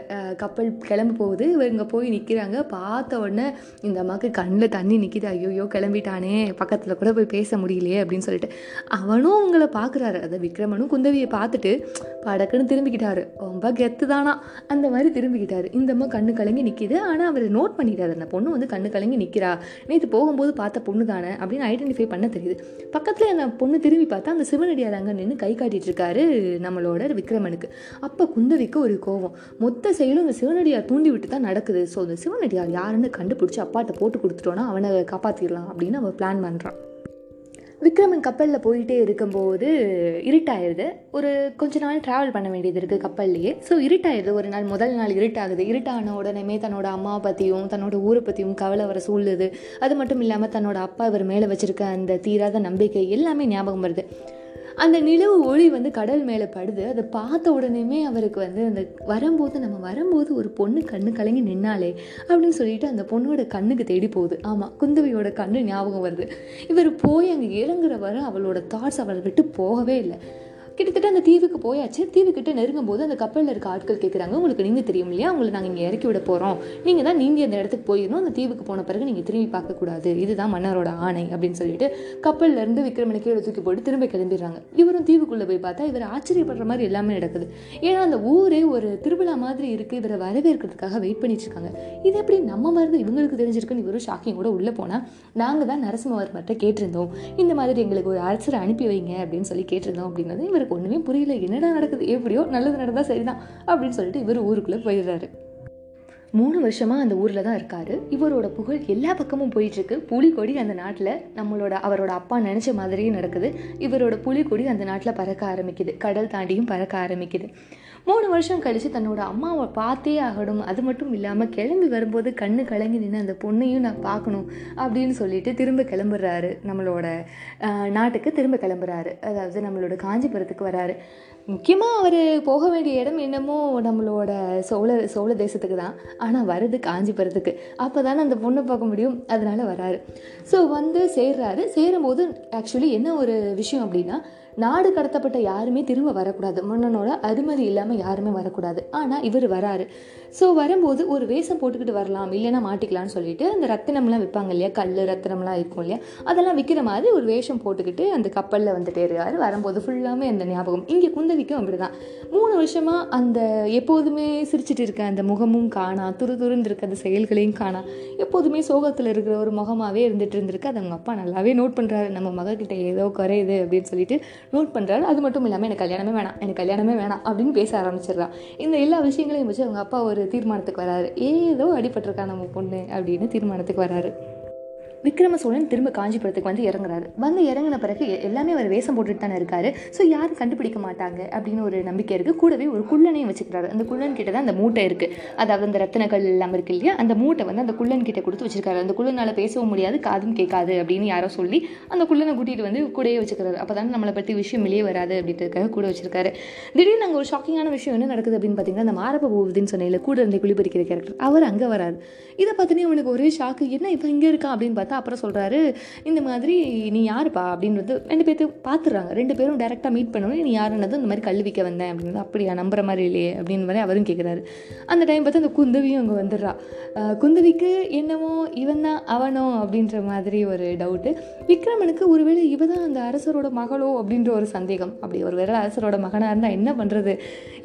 கப்பல் கிளம்பி போகுது. இவங்க போய் நிற்கிறாங்க பார்த்த உடனே இந்த அம்மாவுக்கு கண்ணில் தண்ணி நிற்கிது ஐயோயோ கிளம்பிட்டானே. பக்கத்தில் கூட போய் பேச முடியலையே அப்படின்னு சொல்லிட்டு. அவனும் அவங்கள பார்க்குறாரு. அதை விக்ரமனும் குந்தவியை பார்த்துட்டு படக்குன்னு திரும்பிக்கிட்டாரு. ரொம்ப கெத்து தானா? அந்த மாதிரி திரும்பிக்கிட்டாரு. இந்த அம்மா கண்ணு கலங்கி நிற்கிது ஆனால் அவர் நோட் பண்ணிட்டாரு. அந்த பொண்ணு வந்து கண்ணு கலங்கி நிற்கிறா நேற்று போகும்போது பார்த்த பொண்ணு தானே அப்படின்னு ஐடென்டிஃபை பண்ண தெரியுது. பக்கத்தில் அந்த பொண்ணு திரும்பி பார்த்தா அந்த சிவனடியார் அங்கே நின்று கை காட்டிட்டு இருக்காரு நம்மளோட விக்ரமனுக்கு. அப்போ குந்தவிக்கு ஒரு கோவம். மொத்த செயலும் இந்த சிவனடியார் தூண்டி விட்டு தான் நடக்குது. ஸோ இந்த சிவனடியார் யாருன்னு கண்டுபிடிச்சி அப்பாட்ட போட்டு கொடுத்துட்டோன்னா அவனை காப்பாற்றிடலாம் அப்படின்னு அவன் பிளான் பண்ணுறான் விக்ரமன் கப்பலில் போயிட்டே இருக்கும்போது இருட்டாயிருது. ஒரு கொஞ்ச நாள் ட்ராவல் பண்ண வேண்டியது இருக்குது கப்பல்லையே. ஸோ இருட்டாயிருது. ஒரு நாள் முதல் நாள் இருட்டாகுது. இருட்டான உடனே தன்னோட அம்மாவை பற்றியும் தன்னோட ஊரை பற்றியும் கவலை வர சூழ்லுது அது மட்டும் இல்லாமல் தன்னோட அப்பா இவர் மேலே வச்சுருக்க அந்த தீராத நம்பிக்கை எல்லாமே ஞாபகம் வருது. அந்த நிலவு ஒளி வந்து கடல் மேலே படுது. அதை பார்த்த உடனேமே அவருக்கு வந்து அந்த வரும்போது நம்ம வரும்போது ஒரு பொண்ணு கண்ணு கலங்கி நின்னாலே அப்படின்னு சொல்லிட்டு அந்த பொண்ணோட கண்ணுக்கு தேடி போகுது. ஆமாம் குந்தவியோட கண்ணு ஞாபகம் வருது. இவர் போய் அங்கே இறங்குற வர அவளோட தாட்ஸ் அவளை விட்டு போகவே இல்லை. கிட்டத்தட்ட அந்த தீவுக்கு போயாச்சு. தீவுக்கிட்ட நெருங்கும் போது அந்த கப்பலில் இருக்க ஆட்கள் கேட்குறாங்க உங்களுக்கு நீங்கள் தெரியும் இல்லையா? உங்களை நாங்கள் இங்கே இறக்கி விட போகிறோம் நீங்கள் தான் நீங்கள் அந்த இடத்துக்கு போயிடணும் அந்த தீவுக்கு போன பிறகு நீங்கள் திரும்பி பார்க்கக்கூடாது இதுதான் மன்னரோட ஆணை அப்படின்னு சொல்லிட்டு கப்பல்லேருந்து விக்ரமனை கீழே தூக்கி போட்டு திரும்ப கிளம்பிடுறாங்க. இவரும் தீவுக்குள்ளே போய் பார்த்தா இவர் ஆச்சரியப்படுற மாதிரி எல்லாமே நடக்குது. ஏன்னா அந்த ஊரே ஒரு திருவிழா மாதிரி இருக்குது இவரை வரவேற்கிறதுக்காக வெயிட் பண்ணிட்டு இருக்காங்க. இது எப்படி நம்ம மருந்து இவங்களுக்கு தெரிஞ்சிருக்குன்னு இவரும் ஷாக்கிங் கூட உள்ளே போனால் நாங்கள் தான் நரசிம்மவர்மர்கிட்ட கேட்டிருந்தோம். இந்த மாதிரி எங்களுக்கு ஒரு அரசரை அனுப்பி வைங்க அப்படின்னு சொல்லி கேட்டிருந்தோம் அப்படிங்கிறது இவர் இவருக்கு ஒன்றுமே புரியல. என்னடா நடக்குது? எப்படியோ நல்லது நடந்தால் சரிதான் அப்படின்னு சொல்லிட்டு இவர் ஊருக்குள்ளே போயிடுறாரு. மூணு வருஷமாக அந்த ஊரில் தான் இருக்கார். இவரோட புகழ் எல்லா பக்கமும் போயிட்டுருக்கு. புலிக்கொடி அந்த நாட்டில் நம்மளோட அவரோட அப்பா நினச்ச மாதிரியே நடக்குது. இவரோட புலிக்கொடி அந்த நாட்டில் பறக்க ஆரம்பிக்குது. கடல் தாண்டியும் பறக்க ஆரம்பிக்குது. மூணு வருஷம் கழித்து தன்னோட அம்மாவை பார்த்தே ஆகணும். அது மட்டும் இல்லாமல் கிளம்பி வரும்போது கண்ணு கலங்கி நின்று அந்த பொண்ணையும் நான் பார்க்கணும் அப்படின்னு சொல்லிட்டு திரும்ப கிளம்புறாரு. நம்மளோட நாட்டுக்கு திரும்ப கிளம்புறாரு. அதாவது நம்மளோட காஞ்சிபுரத்துக்கு வராரு. முக்கியமாக அவர் போக வேண்டிய இடம் என்னமோ நம்மளோட சோழ சோழ தேசத்துக்கு தான். ஆனால் வருது காஞ்சிபுரத்துக்கு. அப்போ தானே அந்த பொண்ணை பார்க்க முடியும். அதனால் வராரு. ஸோ வந்து சேர்றாரு. சேரும்போது ஆக்சுவலி என்ன ஒரு விஷயம் அப்படின்னா நாடு கடத்தப்பட்ட யாருமே திரும்ப வரக்கூடாது. மன்னனோட அனுமதி இல்லாமல் யாருமே வரக்கூடாது. ஆனால் இவர் வராரு. ஸோ வரும்போது ஒரு வேஷம் போட்டுக்கிட்டு வரலாம் இல்லைன்னா மாட்டிக்கலாம்னு சொல்லிட்டு அந்த ரத்தினம்லாம் விற்பாங்க இல்லையா? கல் ரத்தினம்லாம் இருக்கும் இல்லையா? அதெல்லாம் விற்கிற மாதிரி ஒரு வேஷம் போட்டுக்கிட்டு அந்த கப்பலில் வந்துட்டே இருக்காரு வரும்போது ஃபுல்லாமே அந்த ஞாபகம். இங்கே குந்தவிக்கும் அப்படி தான் மூணு வருஷமாக அந்த எப்போதுமே சிரிச்சிட்டு இருக்க அந்த முகமும் காணா துரு துருன்னு இருக்க அந்த செயல்களையும் காணா எப்போதுமே சோகத்தில் இருக்கிற ஒரு முகமாகவே இருந்துட்டு இருந்திருக்கு. அது அவங்க அப்பா நல்லாவே நோட் பண்ணுறாரு நம்ம மகக்கிட்ட ஏதோ குறையுது அப்படின்னு சொல்லிட்டு நோட் பண்ணுறாரு அது மட்டும் இல்லாமல் எனக்கு கல்யாணமே வேணாம். எனக்கு கல்யாணமே வேணாம். அப்படின்னு பேச ஆரம்பிச்சிடுறான் இந்த எல்லா விஷயங்களையும் வச்சு அவங்க அப்பா ஒரு தீர்மானத்துக்கு வராரு. ஏதோ அடிபட்டிருக்கா நம்ம பொண்ணு அப்படின்னு தீர்மானத்துக்கு வராரு. விக்ரம சோழன் திரும்ப காஞ்சிபுரத்துக்கு வந்து இறங்குறாரு. வந்து இறங்கின பிறகு எல்லாமே அவர் வேஷம் போட்டுட்டு தானே இருக்காரு. ஸோ யாரும் கண்டுபிடிக்க மாட்டாங்க அப்படின்னு ஒரு நம்பிக்கை இருக்குது கூடவே ஒரு குள்ளனையும் வச்சுக்கிறாரு. அந்த குள்ளன் கிட்ட தான் அந்த மூட்டை இருக்குது அதாவது அந்த ரத்தனங்கள் எல்லாம் இருக்கு இல்லையா? அந்த மூட்டை வந்து அந்த குள்ளன் கிட்ட கொடுத்து வச்சிருக்காரு. அந்த குள்ளனால் பேசவும் முடியாது காதும் கேட்காது அப்படின்னு யாரோ சொல்லி அந்த குள்ளனை கூட்டிகிட்டு வந்து கூடயே வச்சுக்கிறாரு. அப்போ தானே நம்மளை பற்றி விஷயம் வெளியே வராது அப்படின்றதுக்காக கூட வச்சிருக்காரு. திடீர்னு அங்கே ஒரு ஷாக்கிங்கான விஷயம் என்ன நடக்குது அப்படின்னு பார்த்தீங்கன்னா அந்த மாரப்ப போகுதுன்னு சொன்னேன்ல கூட இருந்து குளிபறிக்கிற கேரக்டர் அவர் அங்கே வராரு. இதை பார்த்தோன்னே அவனுக்கு ஒரே ஷாக்கு என்ன இப்போ இங்கே இருக்கா? அப்படின்னு பார்த்தா அப்புறம் சொல்கிறாரு இந்த மாதிரி நீ யாருப்பா? அப்படின்றது ரெண்டு பேர்த்து பார்த்துறாங்க ரெண்டு பேரும் டேரெக்டாக மீட் பண்ணணும் நீ யாருன்னது இந்த மாதிரி கல்விக்க வந்தேன். அப்படின்னு அப்படியா நம்புற மாதிரி இல்லையே. அப்படின்னு மாதிரி அவரும் கேட்குறாரு அந்த டைம் பார்த்து அந்த குந்தவியும் அங்கே வந்துடுறா. குந்தவிக்கு என்னமோ இவன் தான் அவனோ அப்படின்ற மாதிரி ஒரு டவுட்டு விக்ரமனுக்கு ஒருவேளை இவ தான் அந்த அரசரோட மகளோ அப்படின்ற ஒரு சந்தேகம். அப்படி ஒரு வேளை அரசரோட மகனாக இருந்தால் என்ன பண்ணுறது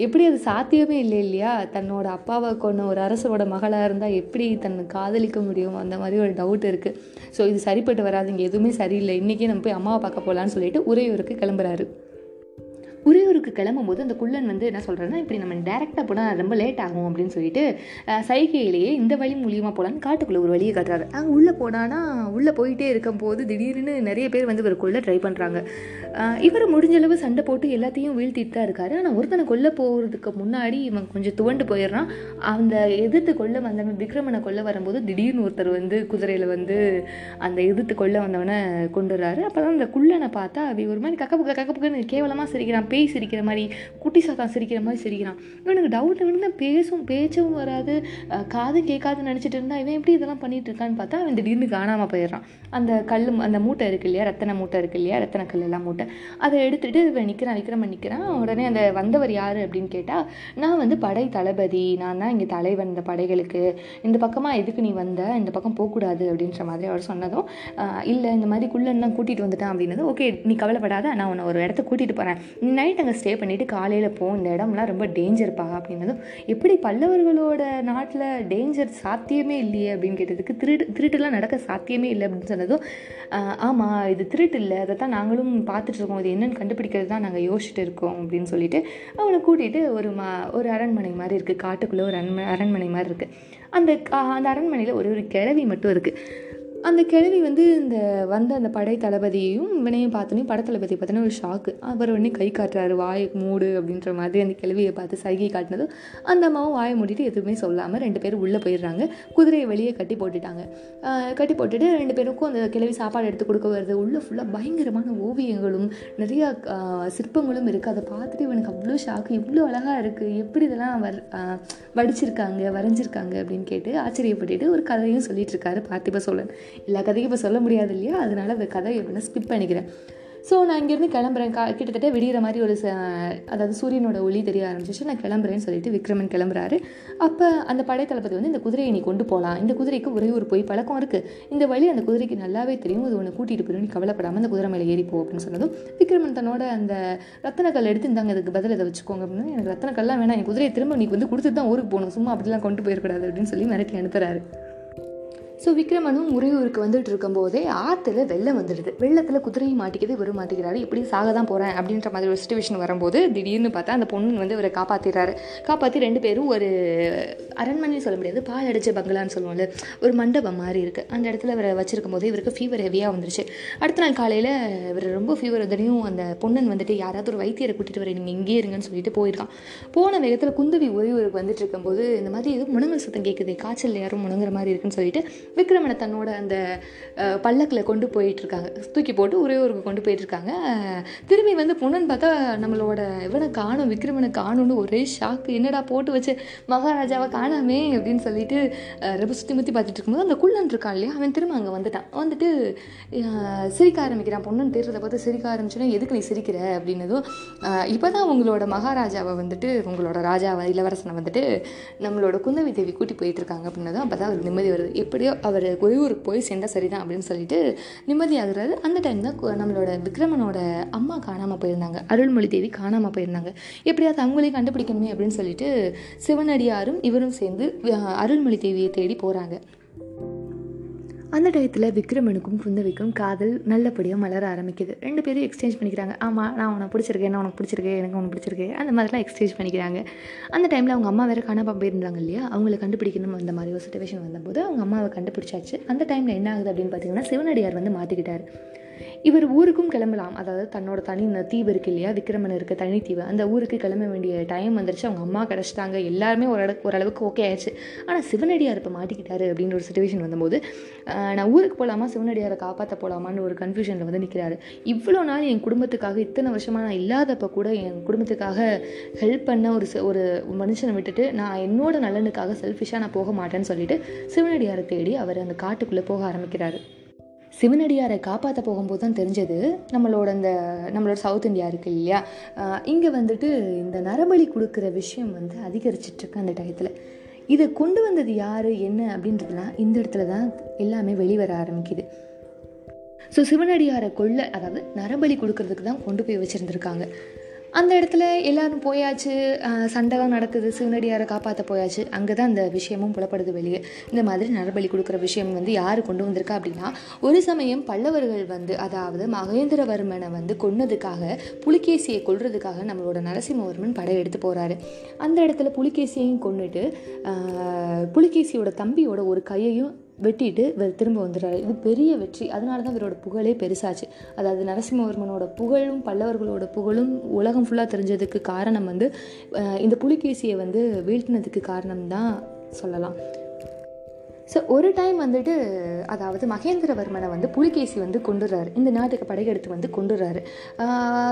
எப்படி அது சாத்தியமே இல்லை இல்லையா? தன்னோட அப்பாவை கொண்ட ஒரு அரசரோட மகளாக இருந்தால் எப்படி தன்னை காதலிக்க முடியும்? அந்த மாதிரி ஒரு டவுட் இருக்குது ஸோ இது சரிப்பட்டு வராது இங்கே எதுவுமே சரியில்லை. இன்றைக்கே நம்ம போய் அம்மாவை பார்க்க போகலான்னு சொல்லிட்டு உறையூருக்கு கிளம்புறாரு. உறையூருக்கு கிளம்பும்போது அந்த குள்ளன் வந்து என்ன சொல்கிறாருன்னா இப்படி நம்ம டேரெக்டாக போனால் ரொம்ப லேட் ஆகும் அப்படின்னு சொல்லிட்டு சைகையிலேயே இந்த வழி மூலியமாக போகலான்னு காட்டுக்குள்ளே ஒரு வழியை காட்டுறாரு. அங்கே உள்ளே போனான்னா உள்ளே போயிட்டே இருக்கும்போது திடீர்னு நிறைய பேர் வந்து இவருக்குள்ளே ட்ரை பண்ணுறாங்க இவர் முடிஞ்ச அளவு சண்டை போட்டு எல்லாத்தையும் வீழ்த்திட்டு தான் இருக்காரு. ஆனால் ஒருத்தனை கொல்ல போகிறதுக்கு முன்னாடி இவன் கொஞ்சம் துவண்டு போயிடுறான். அந்த எதிர்த்து கொல்ல வந்தவன் விக்ரமனை கொல்ல வரும்போது திடீர்னு ஒருத்தர் வந்து குதிரையில் வந்து அந்த எதிர்த்து கொல்ல வந்தவனை கொண்டு அப்போ தான் அந்த குள்ளனை பார்த்தா அவ ஒரு மாதிரி கக்கப்புக்க கக்கப்புக்குன்னு கேவலமாக சிரிக்கிறான். பேய் சிரிக்கிற மாதிரி குட்டி சாத்தான் சிரிக்கிற மாதிரி சிரிக்கிறான். இவனுக்கு டவுட் இவனுக்கு பேசும் பேச்சும் வராது காதும் கேட்காதுன்னு நினச்சிட்டு இருந்தா இவன் எப்படி இதெல்லாம் பண்ணிட்டு இருக்கான்னு பார்த்தா அவன் திடீர்னு காணாமல் போயிடுறான். அந்த கல் அந்த மூட்டை இருக்கு இல்லையா ரத்தன மூட்டை இருக்கு இல்லையா ரத்தன கல் எல்லாம் மூட்டை. அதை எடுத்துட்டு இவன் நிற்கிறான் விக்ரமன் நிற்கிறான் உடனே அந்த வந்தவர் யார் அப்படின்னு கேட்டால் நான் வந்து படை தளபதி நான் தான் இங்கே தலைவன் இந்த படைகளுக்கு. இந்த பக்கமாக எதுக்கு நீ வந்த? இந்த பக்கம் போகக்கூடாது அப்படின்ற மாதிரி அவர் சொன்னதும் இல்லை இந்த மாதிரி குள்ளன்லாம் கூட்டிகிட்டு வந்துட்டான் அப்படின்னது ஓகே நீ கவலைப்படாத நான் உன்னை ஒரு இடத்த கூட்டிகிட்டு போகிறேன் நைட் அங்கே ஸ்டே பண்ணிவிட்டு காலையில் போ இந்த இடம்லாம் ரொம்ப டேஞ்சர்ப்பா அப்படின்னதும் எப்படி பல்லவர்களோட நாட்டில் டேஞ்சர் சாத்தியமே இல்லையே அப்படின்னு கேட்டதுக்கு திருட்டு திருட்டுலாம் நடக்க சாத்தியமே இல்லை அப்படின்னு சொன்னதும் ஆமாம் இது திருட்டு இல்லை. அதை தான் நாங்களும் பார்த்துட்டு இருக்கோம். இது என்னென்னு கண்டுபிடிக்கிறது தான் நாங்கள் யோசிச்சுட்டு இருக்கோம் அப்படின்னு சொல்லிட்டு அவனை கூட்டிகிட்டு ஒரு மா ஒரு அரண்மனை மாதிரி இருக்குது காட்டுக்குள்ளே ஒரு அரண்மனை அரண்மனை மாதிரி இருக்குது அந்த கா- அந்த அரண்மனையில் ஒரு ஒரு கிழவி மட்டும் இருக்குது அந்த கிழவி வந்து இந்த வந்த அந்த படை தளபதியையும் இவனையும் பார்த்தோன்னே படத்தளபதி பார்த்தோன்னா பார்த்தோன்னே ஒரு ஷாக்கு அவர் உடனே கை காட்டுறாரு வாயை மூடு அப்படின்ற மாதிரி அந்த கிழவியை பார்த்து சைகை காட்டினதும் அந்த அம்மாவும் வாயை மூடிட்டு எதுவுமே சொல்லாமல் ரெண்டு பேரும் உள்ளே போயிடுறாங்க. குதிரையை வெளியே கட்டி போட்டுட்டாங்க. கட்டி போட்டுட்டு ரெண்டு பேருக்கும் அந்த கிழவி சாப்பாடு எடுத்து கொடுக்க வருது. உள்ளே ஃபுல்லாக பயங்கரமான ஓவியங்களும் நிறையா சிற்பங்களும் இருக்குது அதை பார்த்துட்டு இவனுக்கு அவ்வளோ ஷாக்கு இவ்வளோ அழகாக இருக்குது எப்படி இதெல்லாம் வர் வடிச்சிருக்காங்க வரைஞ்சிருக்காங்க அப்படின்னு கேட்டு ஆச்சரியப்பட்டுட்டு ஒரு கதையும் சொல்லிட்டு இருக்காரு பார்த்திப சோழன். எல்லா கதையும் இப்போ சொல்ல முடியாது இல்லையா? அதனால அந்த கதையை வேணால் ஸ்கிப் பண்ணிக்கிறேன். ஸோ நான் இங்கேருந்து கிளம்புறேன். கா கிட்டத்தட்ட விடிகிற மாதிரி ஒரு ச அதாவது சூரியனோட ஒளி தெரிய ஆரம்பிச்சிச்சு. நான் கிளம்புறேன்னு சொல்லிட்டு விக்ரமன் கிளம்புறாரு. அப்போ அந்த படைத்தளபதி வந்து இந்த குதிரையை நீ கொண்டு போகலாம் இந்த குதிரைக்கு ஒரே ஒரு போய் பழக்கம் இருக்குது இந்த வழி அந்த குதிரைக்கு நல்லாவே தெரியும். அது உன்னை கூட்டிகிட்டு போயிடும் நீ கவலைப்படாமல் அந்த குதிரை மேலே ஏறி போ அப்படின்னு சொன்னதும் விக்ரமன் தன்னோட அந்த ரத்தனக்கல் எடுத்து இந்தாங்க அதுக்கு பதில் இதை வச்சுக்கோங்க. அப்படின்னு எனக்கு ரத்தனக்கல்லாம் வேணாம். என் குதிரையை திரும்ப நீ வந்து கொடுத்துட்டு தான் ஊருக்கு போகணும். சும்மா அப்படிலாம் கொண்டு போயிடக்கூடாது அப்படின்னு சொல்லி மிரட்டி அனுப்புறாரு. ஸோ விக்ரமனும் உறையூருக்கு வந்துட்டு இருக்கும்போதே ஆற்றுல வெள்ளம் வந்துடுது. வெள்ளத்தில் குதிரையும் மாட்டிக்கிது இவரும் மாட்டிக்கிறாரு இப்படி சாக தான் போகிறேன் அப்படின்ற மாதிரி ஒரு சுச்சுவேஷன் வரும்போது திடீர்னு பார்த்தா அந்த பொண்ணு வந்து இவரை காப்பாற்றிடுறாரு காப்பாற்றி ரெண்டு பேரும் ஒரு அரண்மனைன்னு சொல்ல முடியாது பால் அடிச்ச பங்களான்னு சொல்லுவோம்ல ஒரு மண்டபம் மாதிரி இருக்குது அந்த இடத்துல இவரை வச்சிருக்கும் போது இவருக்கு ஃபீவர் ஹெவியாக வந்துருச்சு. அடுத்த நாள் காலையில் இவர் ரொம்ப ஃபீவர் வந்துடையும் அந்த பொண்ணன் வந்துட்டு யாராவது ஒரு வைத்தியரை கூட்டிகிட்டு வர நீங்கள் இங்கேயே இருங்கன்னு சொல்லிட்டு போயிருக்கான். போன வேகத்தில் குந்தவி உறையூருக்கு வந்துட்டு இருக்கும்போது இந்த மாதிரி எதுவும் முணங்கல் சத்தம் கேட்குது காய்ச்சல் யாரும் முணங்குற மாதிரி இருக்குன்னு சொல்லிட்டு விக்ரமனை தன்னோட அந்த பல்லக்கில் கொண்டு போயிட்டுருக்காங்க. தூக்கி போட்டு ஒரே ஊருக்கு கொண்டு போயிட்டுருக்காங்க. திரும்பி வந்து பொண்ணுன்னு பார்த்தா நம்மளோட இவனை காணும் விக்ரமனை காணும்னு ஒரே ஷாக்கு என்னடா போட்டு வச்சு மகாராஜாவை காணாமே அப்படின்னு சொல்லிட்டு ரொம்ப சுற்றி முற்றி பார்த்துட்டு இருக்கும்போது அந்த குள்ளன் இருக்கான் இல்லையா? அவன் திரும்ப அங்கே வந்துட்டான். வந்துட்டு சிரிக்க ஆரம்பிக்கிறான். பொண்ணுன்னு தேடுறதை பார்த்து சிரிக்க ஆரம்பிச்சோன்னா எதுக்கு நீ சிரிக்கிற? அப்படின்னதும் இப்போ தான் உங்களோட மகாராஜாவை வந்துட்டு உங்களோட ராஜாவை இளவரசனை வந்துட்டு நம்மளோட குந்தவி தேவி கூட்டி போயிட்டு இருக்காங்க அப்படின்னதும் அப்போ தான் அவர் நிம்மதி வருது. எப்படியோ அவர் குருவூருக்கு போய் சேர்ந்தால் சரிதான் அப்படின்னு சொல்லிட்டு நிம்மதியாகிறாரு. அந்த டைம் தான் நம்மளோட விக்ரமனோட அம்மா காணாமல் போயிருந்தாங்க. அருள்மொழி தேவி காணாமல் போயிருந்தாங்க. எப்படியாவது அவங்களையும் கண்டுபிடிக்கணுமே அப்படின்னு சொல்லிட்டு சிவனடியாரும் இவரும் சேர்ந்து அருள்மொழி தேவியை தேடி போகிறாங்க அந்த டயத்தில் விக்ரமனுக்கும் குந்தவிக்கும் காதல் நல்லபடியாக மலர ஆரம்பிக்குது. ரெண்டு பேரும் எக்ஸ்சேஞ்ச் பண்ணிக்கிறாங்க. ஆமாம் நான் உனக்கு பிடிச்சிருக்கேன் என்ன உனக்கு பிடிச்சிருக்கேன் எனக்கு உனக்கு பிடிச்சிருக்கேன் அந்த மாதிரிலாம் எக்ஸ்சேஞ்ச் பண்ணிக்கிறாங்க. அந்த டைமில் அவங்க அம்மா வேறு காணாமல் போயிருந்தாங்க இல்லையா? அவங்கள கண்டுபிடிக்கணும் அந்த மாதிரி ஒரு சுச்சுவேஷன் வந்தபோது அவங்க அம்மாவை கண்டுபிடிச்சாச்சு. அந்த டைமில் என்ன ஆகுது அப்படின்னு பார்த்தீங்கன்னா சிவனடியார் வந்து மாற்றிக்கிட்டார் இவர் ஊருக்கும் கிளம்பலாம். அதாவது தன்னோட தனி தீவு இருக்கு இல்லையா? விக்ரமன் இருக்க தனித்தீவு அந்த ஊருக்கு கிளம்ப வேண்டிய டைம் வந்துருச்சு. அவங்க அம்மா கிடச்சிட்டாங்க. எல்லாருமே ஓரளவுக்கு ஓரளவுக்கு ஓகே ஆயிடுச்சு. ஆனால் சிவனடியார் இப்போ மாட்டிக்கிட்டாரு அப்படின்ற ஒரு சுச்சுவேஷன் வந்தபோது நான் ஊருக்கு போகலாமா சிவனடியாரை காப்பாற்ற போகலாமான்னு ஒரு கன்ஃபியூஷனில் வந்து நிற்கிறாரு இவ்வளோ நாள் என் குடும்பத்துக்காக இத்தனை வருஷமாக நான் இல்லாதப்போ கூட என் குடும்பத்துக்காக ஹெல்ப் பண்ண ஒரு ஒரு மனுஷனை விட்டுட்டு நான் என்னோட நலனுக்காக செல்ஃபிஷாக நான் போக மாட்டேன்னு சொல்லிட்டு சிவனடியாரை தேடி அவர் அந்த காட்டுக்குள்ளே போக ஆரம்பிக்கிறாரு. சிவனடியாரை காப்பாற்ற போகும்போது தான் தெரிஞ்சது. நம்மளோட இந்த நம்மளோட சவுத் இந்தியா இருக்குது இல்லையா? இங்கே வந்துட்டு இந்த நரபலி கொடுக்குற விஷயம் வந்து அதிகரிச்சிட்ருக்கு அந்த டயத்தில். இதை கொண்டு வந்தது யார் என்ன அப்படின்றதுலாம் இந்த இடத்துல தான் எல்லாமே வெளிவர ஆரம்பிக்குது. ஸோ சிவனடியாரை கொள்ள அதாவது நரபலி கொடுக்கறதுக்கு தான் கொண்டு போய் வச்சுருந்துருக்காங்க. அந்த இடத்துல எல்லோரும் போயாச்சு சண்டைலாம் நடக்குது சிவனடியாரை காப்பாற்ற போயாச்சு. அங்கே தான் அந்த விஷயமும் புலப்படுது வெளியே. இந்த மாதிரி நரபலி கொடுக்குற விஷயம் வந்து யார் கொண்டு வந்திருக்கா அப்படின்னா ஒரு சமயம் பல்லவர்கள் வந்து அதாவது மகேந்திரவர்மனை வந்து கொன்னதுக்காக புலிகேசியை கொள்றதுக்காக நம்மளோட நரசிம்மவர்மன் படையெடுத்து போகிறாரு அந்த இடத்துல புலிகேசியையும் கொண்டுட்டு புலிகேசியோட தம்பியோட ஒரு கையையும் வெட்டிட்டு இவர் திரும்ப வந்துடுறாரு. இது பெரிய வெற்றி. அதனால தான் இவரோட புகழே பெருசாச்சு. அதாவது நரசிம்மவர்மனோட புகழும் பல்லவர்களோட புகழும் உலகம் ஃபுல்லாக தெரிஞ்சதுக்கு காரணம் வந்து இந்த புலிகேசியை வந்து வீழ்த்தினதுக்கு காரணம் தான் சொல்லலாம். ஸோ ஒரு டைம் வந்துட்டு அதாவது மகேந்திரவர்மனை வந்து புலிகேசி வந்து கொண்டுறாரு இந்த நாட்டுக்கு படையெடுத்து வந்து கொண்டுறாரு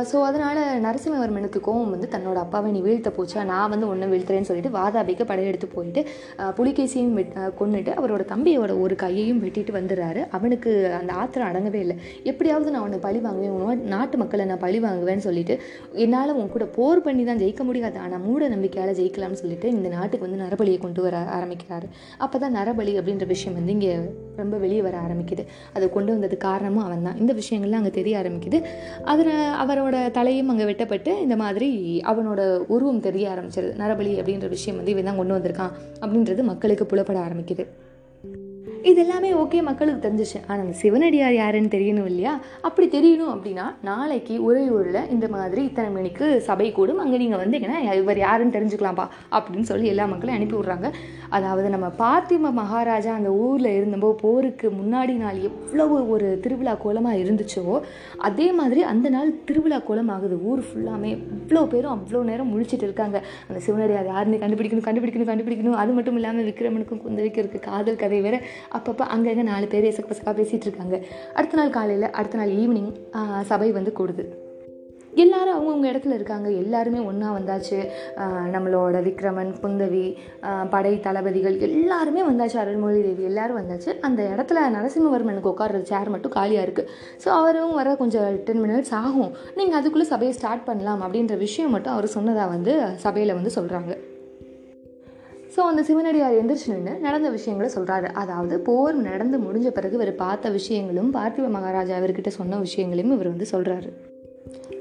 ஸோ அதனால் நரசிம்மவர்மனுக்கு கோவம் வந்து தன்னோட அப்பாவை நீ வீழ்த்த போச்சா? நான் வந்து ஒன்று வீழ்த்துறேன்னு சொல்லிட்டு வாதாபிக்கு படையெடுத்து போயிட்டு புலிகேசியும் கொண்டுட்டு அவரோட தம்பியோட ஒரு கையையும் வெட்டிட்டு வந்துடுறாரு. அவனுக்கு அந்த ஆத்திரம் அடங்கவே இல்லை. எப்படியாவது நான் உன்னை பழி வாங்குவேன் நாட்டு மக்களை நான் பழி வாங்குவேன்னு சொல்லிட்டு என்னால் உன் கூட போர் பண்ணி தான் ஜெயிக்க முடியாது. ஆனால் மூட நம்பிக்கையால் ஜெயிக்கலாம்னு சொல்லிட்டு இந்த நாட்டுக்கு வந்து நரபலியை கொண்டு வர ஆரம்பிக்கிறாரு. அப்போ தான் நரபலி அப்படின்ற விஷயம் வந்து இங்கே ரொம்ப வெளியே வர ஆரம்பிக்குது. அதை கொண்டு வந்தது காரணமும் அவன் தான் இந்த விஷயங்கள்லாம் அங்கே தெரிய ஆரம்பிக்குது. அதில் அவரோட தலையும் அங்கே வெட்டப்பட்டு இந்த மாதிரி அவனோட உருவம் தெரிய ஆரம்பிச்சிருது நரபலி அப்படின்ற விஷயம் வந்து இவன் தான் கொண்டு வந்திருக்கான் அப்படின்றது மக்களுக்கு புலப்பட ஆரம்பிக்குது. இது எல்லாமே ஓகே மக்களுக்கு தெரிஞ்சிச்சு. ஆனால் அந்த சிவனடியார் யாருன்னு தெரியணும் இல்லையா? அப்படி தெரியணும் அப்படின்னா நாளைக்கு ஒரே ஊரில் இந்த மாதிரி இத்தனை மணிக்கு சபை கூடும். அங்கே நீங்கள் வந்தீங்கன்னா இவர் யாருன்னு தெரிஞ்சுக்கலாம்ப்பா அப்படின்னு சொல்லி எல்லா மக்களையும் அனுப்பி விட்றாங்க. அதாவது நம்ம பார்த்திம மகாராஜா அந்த ஊரில் இருந்தப்போ போருக்கு முன்னாடி நாள் எவ்வளவு ஒரு திருவிழா கோலமாக இருந்துச்சோ அதே மாதிரி அந்த நாள் திருவிழா கோலம் ஆகுது. ஊர் ஃபுல்லாமே இவ்வளோ பேரும் அவ்வளோ நேரம் முழிச்சிட்டு இருக்காங்க. அந்த சிவனடியார் யாருன்னு கண்டுபிடிக்கணும் கண்டுபிடிக்கணும் கண்டுபிடிக்கணும். அது மட்டும் இல்லாமல் விக்ரமனுக்கும் குந்தவிக்கு இருக்குது காதல் கதை வேறு. அப்பப்போ அங்கங்கே நாலு பேர் எசக்கு பசக்காக பேசிகிட்டு இருக்காங்க அடுத்த நாள் காலையில் அடுத்த நாள் ஈவினிங் சபை வந்து கூடுது. எல்லாரும் அவங்கவுங்க இடத்துல இருக்காங்க. எல்லாருமே ஒன்றா வந்தாச்சு. நம்மளோட விக்ரமன் குந்தவி படை தளபதிகள் எல்லாருமே வந்தாச்சு. அருள்மொழி தேவி எல்லாரும் வந்தாச்சு. அந்த இடத்துல நரசிம்மவர்மனுக்கு உட்கார்ற சேர் மட்டும் காலியாக இருக்குது ஸோ அவரும் வர கொஞ்சம் டென் மினிட்ஸ் ஆகும். நீங்கள் அதுக்குள்ளே சபையை ஸ்டார்ட் பண்ணலாம் அப்படின்ற விஷயம் மட்டும் அவர் சொன்னதாக வந்து சபையில் வந்து சொல்கிறாங்க ஸோ அந்த சிவனடியார் எந்திரிச்சு நின்று நடந்த விஷயங்களை சொல்கிறாரு அதாவது போர் நடந்து முடிஞ்ச பிறகு இவர் பார்த்த விஷயங்களும் பார்த்திவ மகாராஜா அவர்கிட்ட சொன்ன விஷயங்களையும் இவர் வந்து சொல்கிறாரு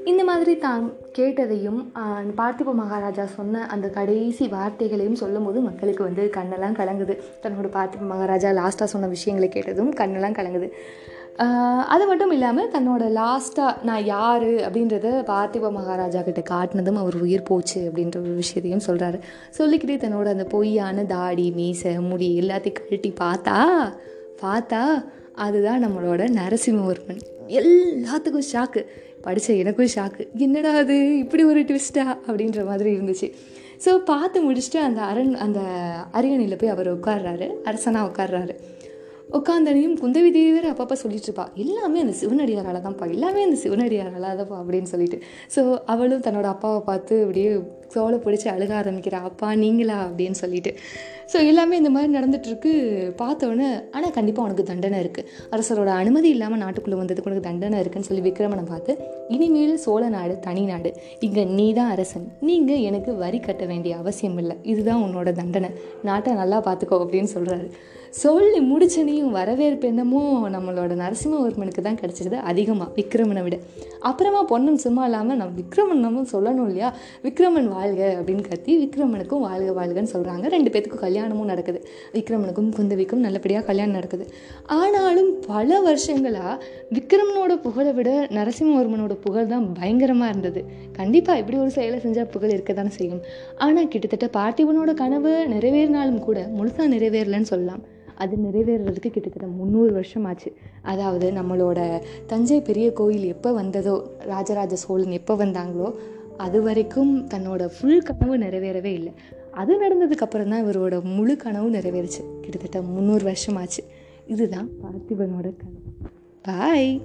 இந்த மாதிரி தான் கேட்டதையும் பார்த்திப மகாராஜா சொன்ன அந்த கடைசி வார்த்தைகளையும் சொல்லும்போது மக்களுக்கு வந்து கண்ணெல்லாம் கலங்குது. தன்னோட பார்த்திப மகாராஜா லாஸ்ட்டாக சொன்ன விஷயங்களை கேட்டதும் கண்ணெல்லாம் கலங்குது. அது மட்டும் இல்லாமல் தன்னோட லாஸ்ட்டாக நான் யார் அப்படின்றத பார்த்திப மகாராஜா கிட்ட காட்டினதும் அவர் உயிர் போச்சு அப்படின்ற ஒரு விஷயத்தையும் சொல்கிறாரு சொல்லிக்கிட்டே தன்னோட அந்த பொய்யான தாடி மீசை முடி எல்லாத்தையும் கழட்டி பார்த்தா பார்த்தா அதுதான் நம்மளோட நரசிம்மவர்மன். எல்லாத்துக்கும் ஷாக்கு படித்த எனக்கும் ஷாக்கு என்னடா அது? இப்படி ஒரு ட்விஸ்டா அப்படின்ற மாதிரி இருந்துச்சு. ஸோ பார்த்து முடிச்சுட்டு அந்த அரண் அந்த அரியணையில் போய் அவர் உட்கார்றாரு. அரசனாக உட்கார்றாரு. உட்காந்தனையும் குந்தவி தேவி வேறு அப்பப்போ சொல்லிட்டு இருப்பா எல்லாமே அந்த சிவனடியாரால் தான்ப்பா எல்லாமே அந்த சிவனடியாரால் தான்ப்பா அப்படின்னு சொல்லிட்டு. ஸோ அவளும் தன்னோட அப்பாவை பார்த்து அப்படியே சோலை பிடிச்சி அழுக ஆரம்பிக்கிறா அப்பா நீங்களா? அப்படின்னு சொல்லிட்டு. ஸோ எல்லாமே இந்த மாதிரி நடந்துகிட்ருக்கு பார்த்தோன்னே ஆனால் கண்டிப்பாக உனக்கு தண்டனை இருக்குது அரசரோட அனுமதி இல்லாமல் நாட்டுக்குள்ளே வந்ததுக்கு உனக்கு தண்டனை இருக்குன்னு சொல்லி விக்ரமனை பார்த்து இனிமேல் சோழ நாடு தனி நாடு. இங்கே நீ தான் அரசன். நீங்கள் எனக்கு வரி கட்ட வேண்டிய அவசியம் இல்லை. இதுதான் உன்னோட தண்டனை. நாட்டை நல்லா பார்த்துக்கோ அப்படின்னு சொல்கிறாரு சொல்லி முடிச்சனையும் வரவேற்பு என்னமோ நம்மளோட நரசிம்மவர்மனுக்கு தான் கிடச்சிருது. அதிகமாக விக்ரமனை விட. அப்புறமா பொண்ணும் சும்மா இல்லாமல் நம்ம விக்ரமன் நம்ம சொல்லணும் இல்லையா? விக்ரமன் வாழ்க அப்படின்னு கத்தி விக்ரமனுக்கும் வாழ்க வாழ்கன்னு சொல்கிறாங்க ரெண்டு பேத்துக்கும் கல்யாணமும் நடக்குது. விக்ரமனுக்கும் குந்தவிக்கும் நல்லபடியாக கல்யாணம் நடக்குது. ஆனாலும் பல வருஷங்களாக விக்ரமனோட புகழை விட நரசிம்மவர்மனோட புகழ் தான் பயங்கரமாக இருந்தது. கண்டிப்பாக இப்படி ஒரு செயலை செஞ்சால் புகழ் இருக்க தானே செய்யும். ஆனால் கிட்டத்தட்ட பார்த்திபனோட கனவு நிறைவேறினாலும் கூட முழுசாக நிறைவேறலன்னு சொல்லலாம். அது நிறைவேறதுக்கு கிட்டத்தட்ட முந்நூறு வருஷம் ஆச்சு அதாவது நம்மளோட தஞ்சை பெரிய கோயில் எப்போ வந்ததோ ராஜராஜ சோழன் எப்போ வந்தாங்களோ அது வரைக்கும் தன்னோட ஃபுல் கனவு நிறைவேறவே இல்லை. அது நடந்ததுக்கப்புறம் தான் இவரோட முழு கனவும் நிறைவேறுச்சு. கிட்டத்தட்ட முந்நூறு வருஷம் ஆச்சு இதுதான் பார்த்திபனோட கனவு. பாய்